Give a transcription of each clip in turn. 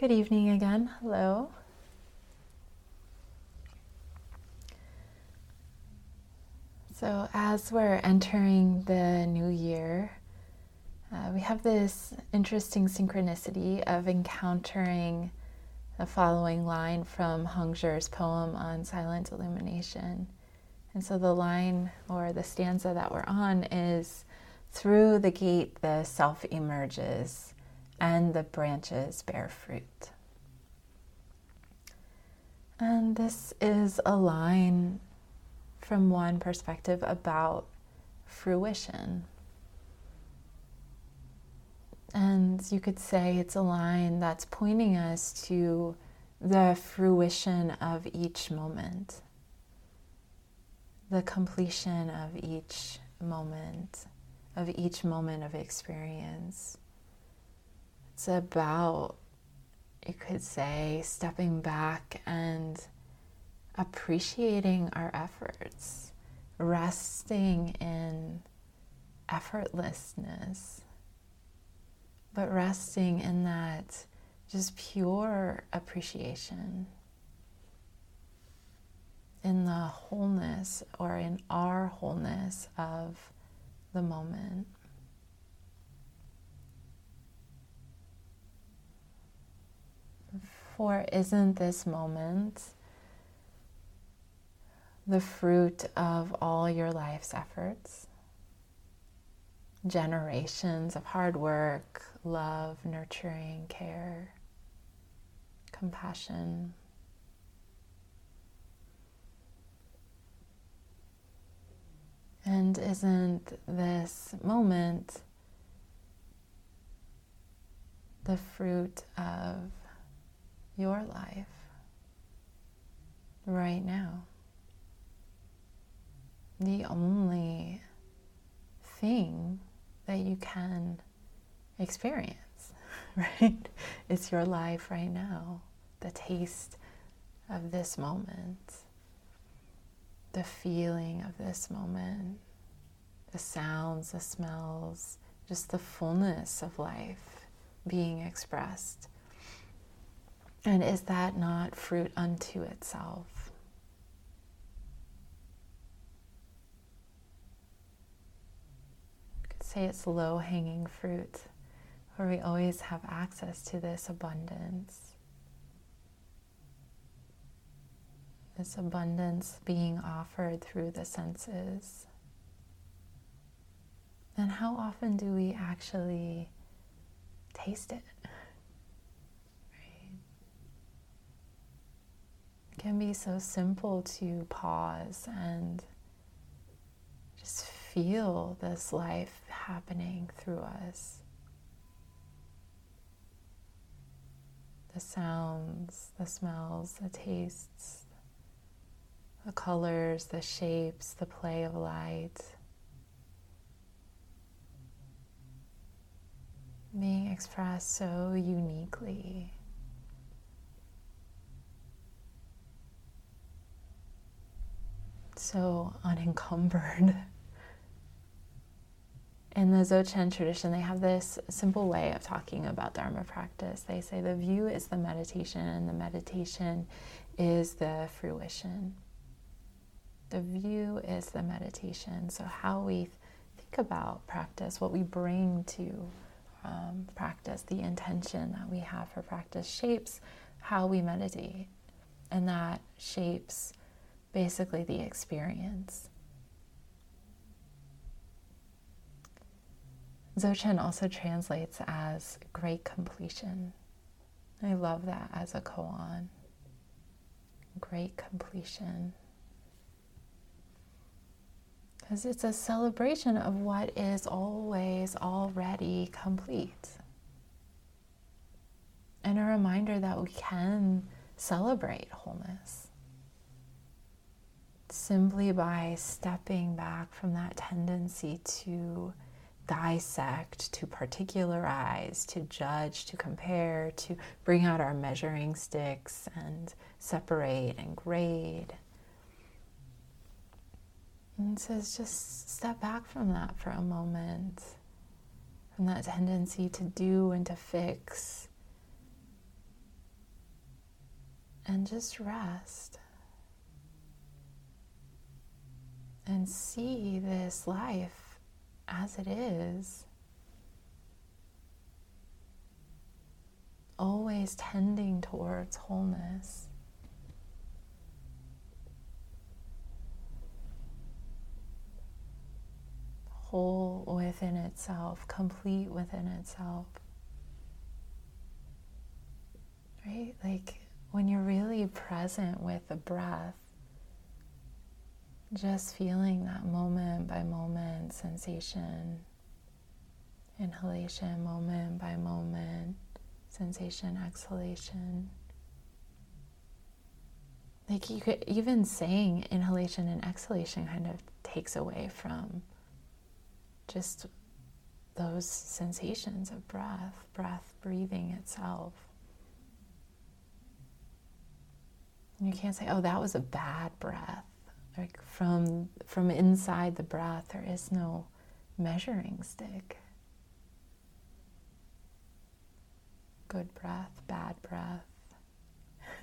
Good evening again. Hello. So, as we're entering the new year, uh, we have this interesting synchronicity of encountering the following line from Hong Zhi's poem on silent illumination. And so, the line or the stanza that we're on is Through the gate the self emerges and the branches bear fruit. And this is a line from one perspective about fruition. And you could say it's a line that's pointing us to the fruition of each moment, the completion of each moment, of each moment of experience. It's about, you could say, stepping back and appreciating our efforts, resting in effortlessness, but resting in that just pure appreciation, in the wholeness or in our wholeness of the moment. For isn't this moment the fruit of all your life's efforts? Generations of hard work, love, nurturing, care, compassion. And isn't this moment the fruit of your life right now. The only thing that you can experience, right? It's your life right now, the taste of this moment, the feeling of this moment, the sounds, the smells, just the fullness of life being expressed and is that not fruit unto itself? Could say it's low hanging fruit, where we always have access to this abundance. This abundance being offered through the senses. And how often do we actually taste it? Can be so simple to pause and just feel this life happening through us. The sounds, the smells, the tastes, the colors, the shapes, the play of light. Being expressed so uniquely. So unencumbered. In the Dzogchen tradition, they have this simple way of talking about Dharma practice. They say the view is the meditation, and the meditation is the fruition. The view is the meditation. So, how we think about practice, what we bring to um, practice, the intention that we have for practice shapes how we meditate. And that shapes basically the experience. Dzogchen also translates as great completion. I love that as a koan. Great completion. Because it's a celebration of what is always already complete. And a reminder that we can celebrate wholeness simply by stepping back from that tendency to dissect, to particularize, to judge, to compare, to bring out our measuring sticks and separate and grade. And says just step back from that for a moment, from that tendency to do and to fix, and just rest. And see this life as it is. Always tending towards wholeness. Whole within itself, complete within itself. Right? Like when you're really present with the breath, just feeling that moment by moment sensation, inhalation, moment by moment, sensation, exhalation. Like you could even saying inhalation and exhalation kind of takes away from just those sensations of breath, breath breathing itself. You can't say, oh, that was a bad breath. Like from from inside the breath, there is no measuring stick. Good breath, bad breath.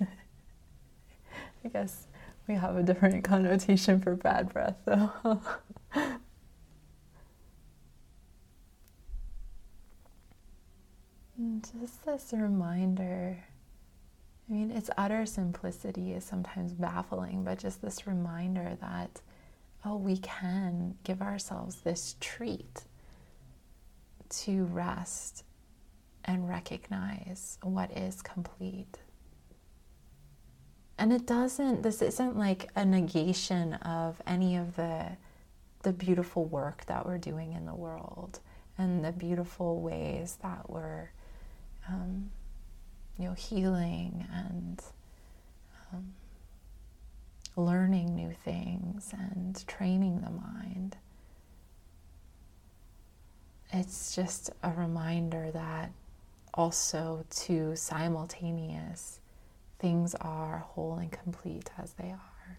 I guess we have a different connotation for bad breath, though. just this reminder I mean, its utter simplicity is sometimes baffling, but just this reminder that, oh, we can give ourselves this treat to rest and recognize what is complete. And it doesn't, this isn't like a negation of any of the, the beautiful work that we're doing in the world and the beautiful ways that we're. Um, you know, healing and um, learning new things and training the mind. It's just a reminder that also two simultaneous things are whole and complete as they are.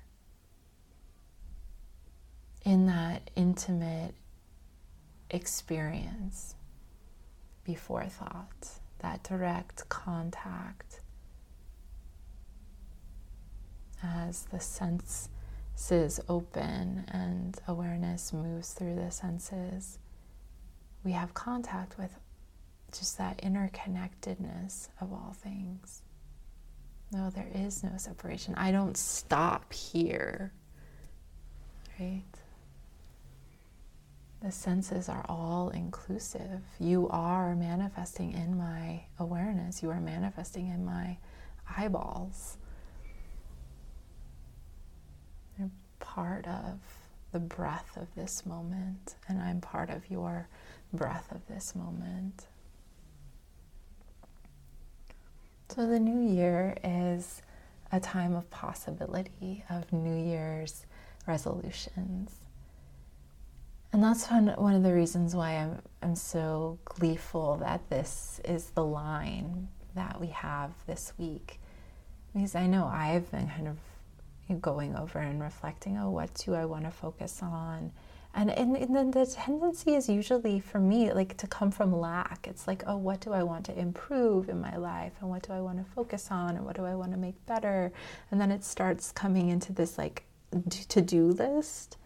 In that intimate experience before thought that direct contact as the senses open and awareness moves through the senses, we have contact with just that interconnectedness of all things. No, there is no separation. I don't stop here, right? The senses are all inclusive. You are manifesting in my awareness, you are manifesting in my eyeballs. You're part of the breath of this moment, and I'm part of your breath of this moment. So, the new year is a time of possibility, of New Year's resolutions. And that's one, one of the reasons why I'm, I'm so gleeful that this is the line that we have this week. Because I know I've been kind of going over and reflecting, oh, what do I want to focus on? And, and, and then the tendency is usually for me like to come from lack. It's like, oh, what do I want to improve in my life? And what do I want to focus on? And what do I want to make better? And then it starts coming into this like to do list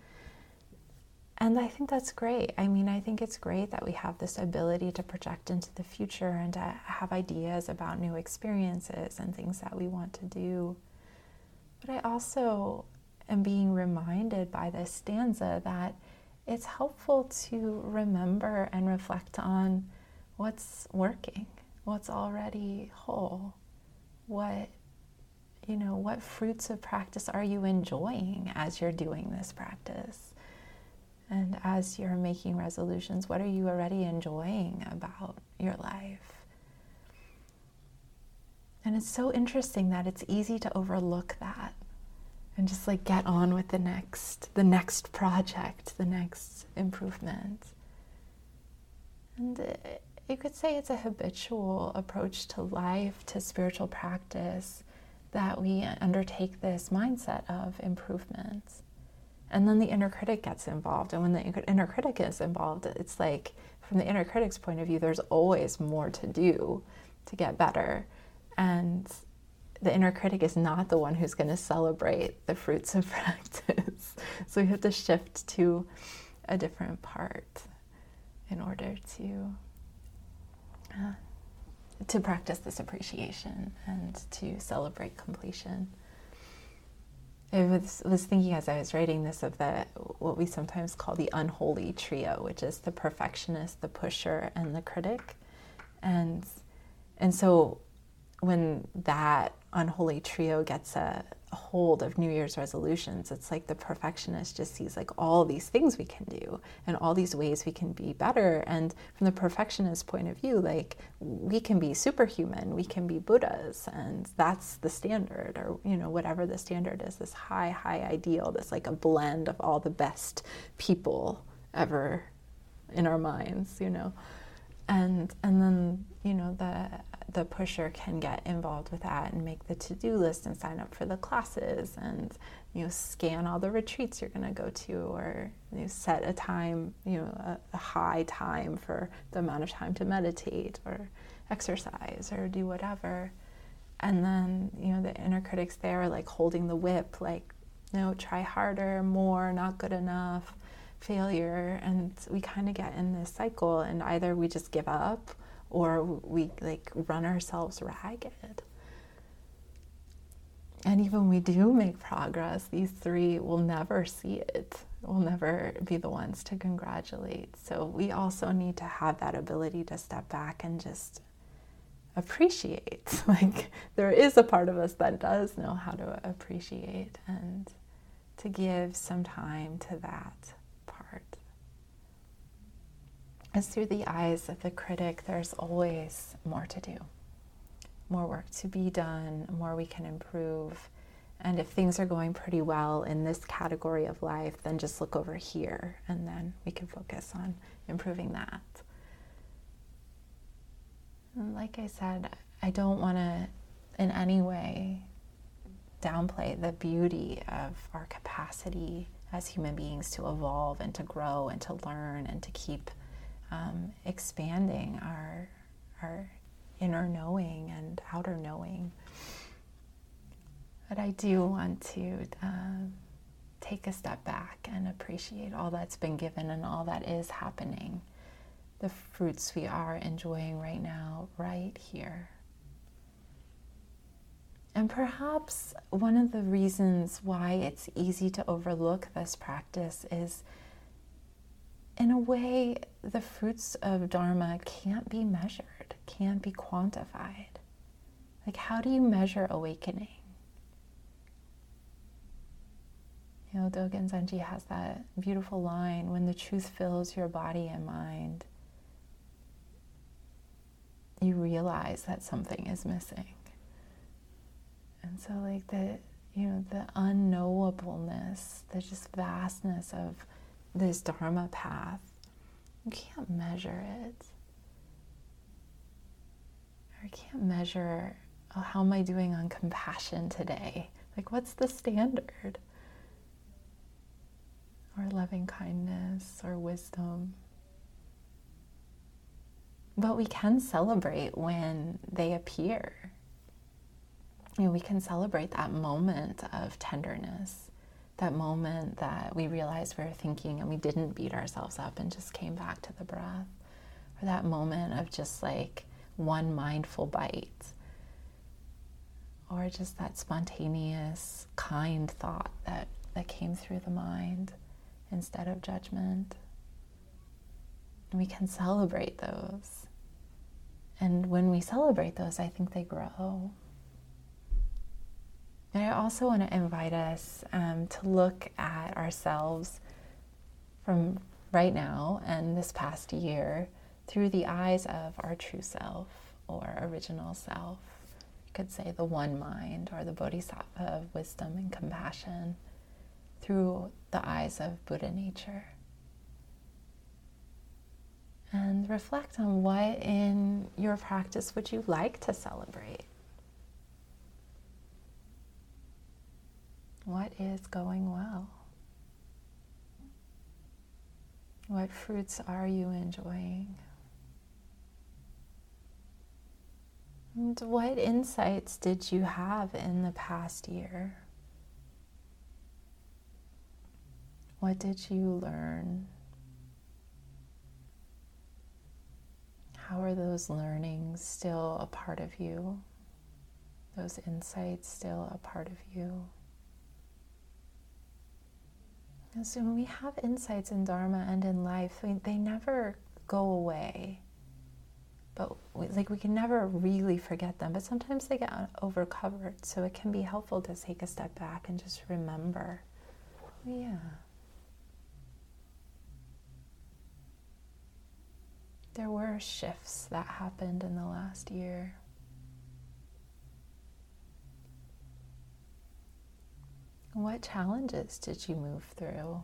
and I think that's great. I mean, I think it's great that we have this ability to project into the future and to have ideas about new experiences and things that we want to do. But I also am being reminded by this stanza that it's helpful to remember and reflect on what's working, what's already whole, what you know, what fruits of practice are you enjoying as you're doing this practice? And as you're making resolutions, what are you already enjoying about your life? And it's so interesting that it's easy to overlook that and just like get on with the next the next project, the next improvement. And it, you could say it's a habitual approach to life, to spiritual practice, that we undertake this mindset of improvement. And then the inner critic gets involved. And when the inner critic is involved, it's like, from the inner critic's point of view, there's always more to do to get better. And the inner critic is not the one who's going to celebrate the fruits of practice. so we have to shift to a different part in order to uh, to practice this appreciation and to celebrate completion. I was, was thinking as I was writing this of the what we sometimes call the unholy trio, which is the perfectionist, the pusher, and the critic. And and so when that unholy trio gets a, a hold of New Year's resolutions, it's like the perfectionist just sees like all these things we can do and all these ways we can be better. And from the perfectionist point of view, like we can be superhuman, we can be Buddhas, and that's the standard, or you know, whatever the standard is, this high, high ideal, this like a blend of all the best people ever in our minds, you know. And and then, you know, the the pusher can get involved with that and make the to-do list and sign up for the classes and you know scan all the retreats you're going to go to or you know, set a time you know a, a, high time for the amount of time to meditate or exercise or do whatever. And then you know the inner critics there like holding the whip like know try harder more not good enough failure. And we kind of get in this cycle and either we just give up or we like run ourselves ragged. And even we do make progress, these three will never see it, will never be the ones to congratulate. So we also need to have that ability to step back and just appreciate. Like there is a part of us that does know how to appreciate and to give some time to that as through the eyes of the critic, there's always more to do, more work to be done, more we can improve. And if things are going pretty well in this category of life, then just look over here and then we can focus on improving that. And like I said, I don't want to in any way downplay the beauty of our capacity as human beings to evolve and to grow and to learn and to keep um, expanding our, our inner knowing and outer knowing. But I do want to uh, take a step back and appreciate all that's been given and all that is happening, the fruits we are enjoying right now, right here. And perhaps one of the reasons why it's easy to overlook this practice is in a way, the fruits of Dharma can't be measured, can't be quantified. Like, how do you measure awakening? You know, Dogen Zenji has that beautiful line when the truth fills your body and mind, you realize that something is missing. And so, like, the, you know, the unknowableness, the just vastness of this Dharma path, you can't measure it. Or can't measure oh, how am I doing on compassion today? Like, what's the standard? Or loving kindness or wisdom. But we can celebrate when they appear. You know, we can celebrate that moment of tenderness that moment that we realized we were thinking and we didn't beat ourselves up and just came back to the breath, or that moment of just like one mindful bite, or just that spontaneous, kind thought that, that came through the mind instead of judgment. And we can celebrate those. And when we celebrate those, I think they grow. And I also want to invite us um, to look at ourselves from right now and this past year through the eyes of our true self or original self. You could say the one mind or the bodhisattva of wisdom and compassion through the eyes of Buddha nature. And reflect on what in your practice would you like to celebrate. What is going well? What fruits are you enjoying? And what insights did you have in the past year? What did you learn? How are those learnings still a part of you? Those insights still a part of you? And so when we have insights in Dharma and in life, they never go away. But we, like we can never really forget them, but sometimes they get overcovered. So it can be helpful to take a step back and just remember, yeah. There were shifts that happened in the last year. What challenges did you move through?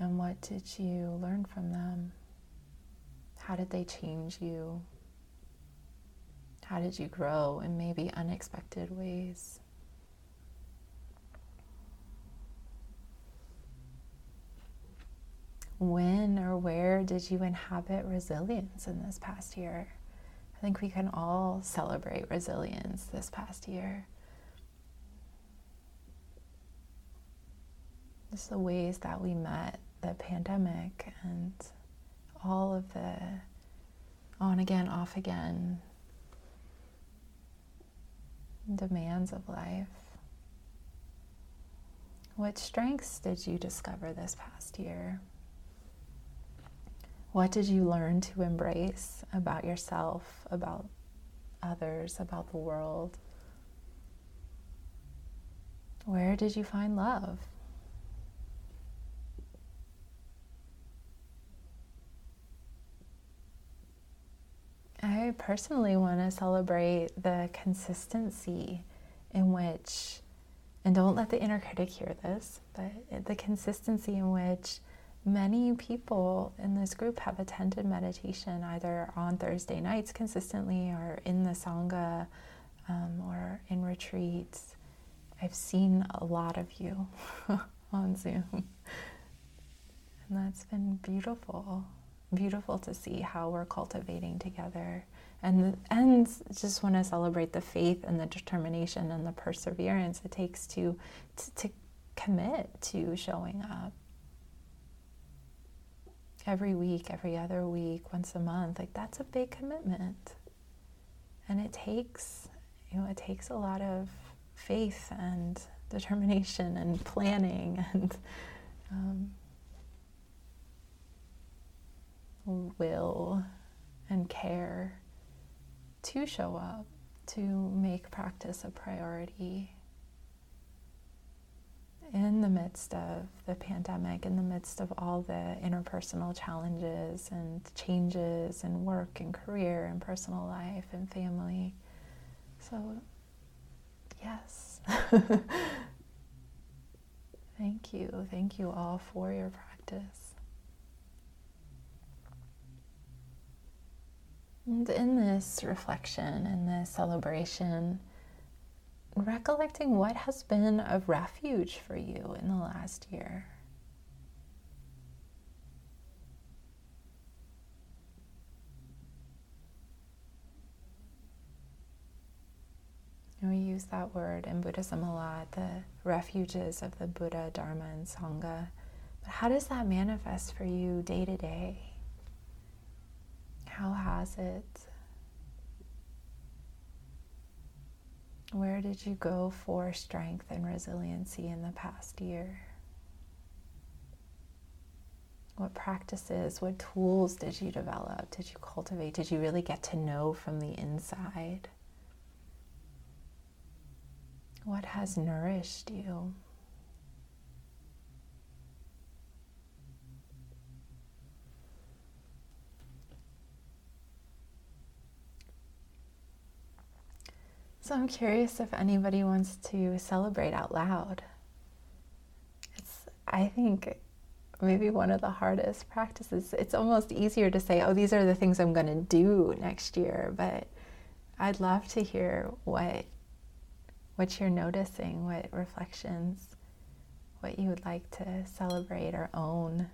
And what did you learn from them? How did they change you? How did you grow in maybe unexpected ways? When or where did you inhabit resilience in this past year? I think we can all celebrate resilience this past year. Just the ways that we met the pandemic and all of the on again, off again demands of life. What strengths did you discover this past year? What did you learn to embrace about yourself, about others, about the world? Where did you find love? I personally want to celebrate the consistency in which, and don't let the inner critic hear this, but the consistency in which many people in this group have attended meditation either on Thursday nights consistently or in the Sangha um, or in retreats. I've seen a lot of you on Zoom, and that's been beautiful beautiful to see how we're cultivating together. And, and just want to celebrate the faith and the determination and the perseverance it takes to, to, to commit to showing up every week, every other week, once a month. Like that's a big commitment. And it takes, you know, it takes a lot of faith and determination and planning and um, will and care to show up, to make practice a priority in the midst of the pandemic, in the midst of all the interpersonal challenges and changes in work and career and personal life and family. So, yes. Thank you. Thank you all for your practice. And in this reflection and this celebration, recollecting what has been a refuge for you in the last year. And we use that word in Buddhism a lot, the refuges of the Buddha, Dharma, and Sangha. But how does that manifest for you day to day? How has it? Where did you go for strength and resiliency in the past year? What practices, what tools did you develop? Did you cultivate? Did you really get to know from the inside? What has nourished you? So I'm curious if anybody wants to celebrate out loud. It's, I think, maybe one of the hardest practices. It's almost easier to say, oh, these are the things I'm going to do next year, but I'd love to hear what what you're noticing, what reflections, what you would like to celebrate or own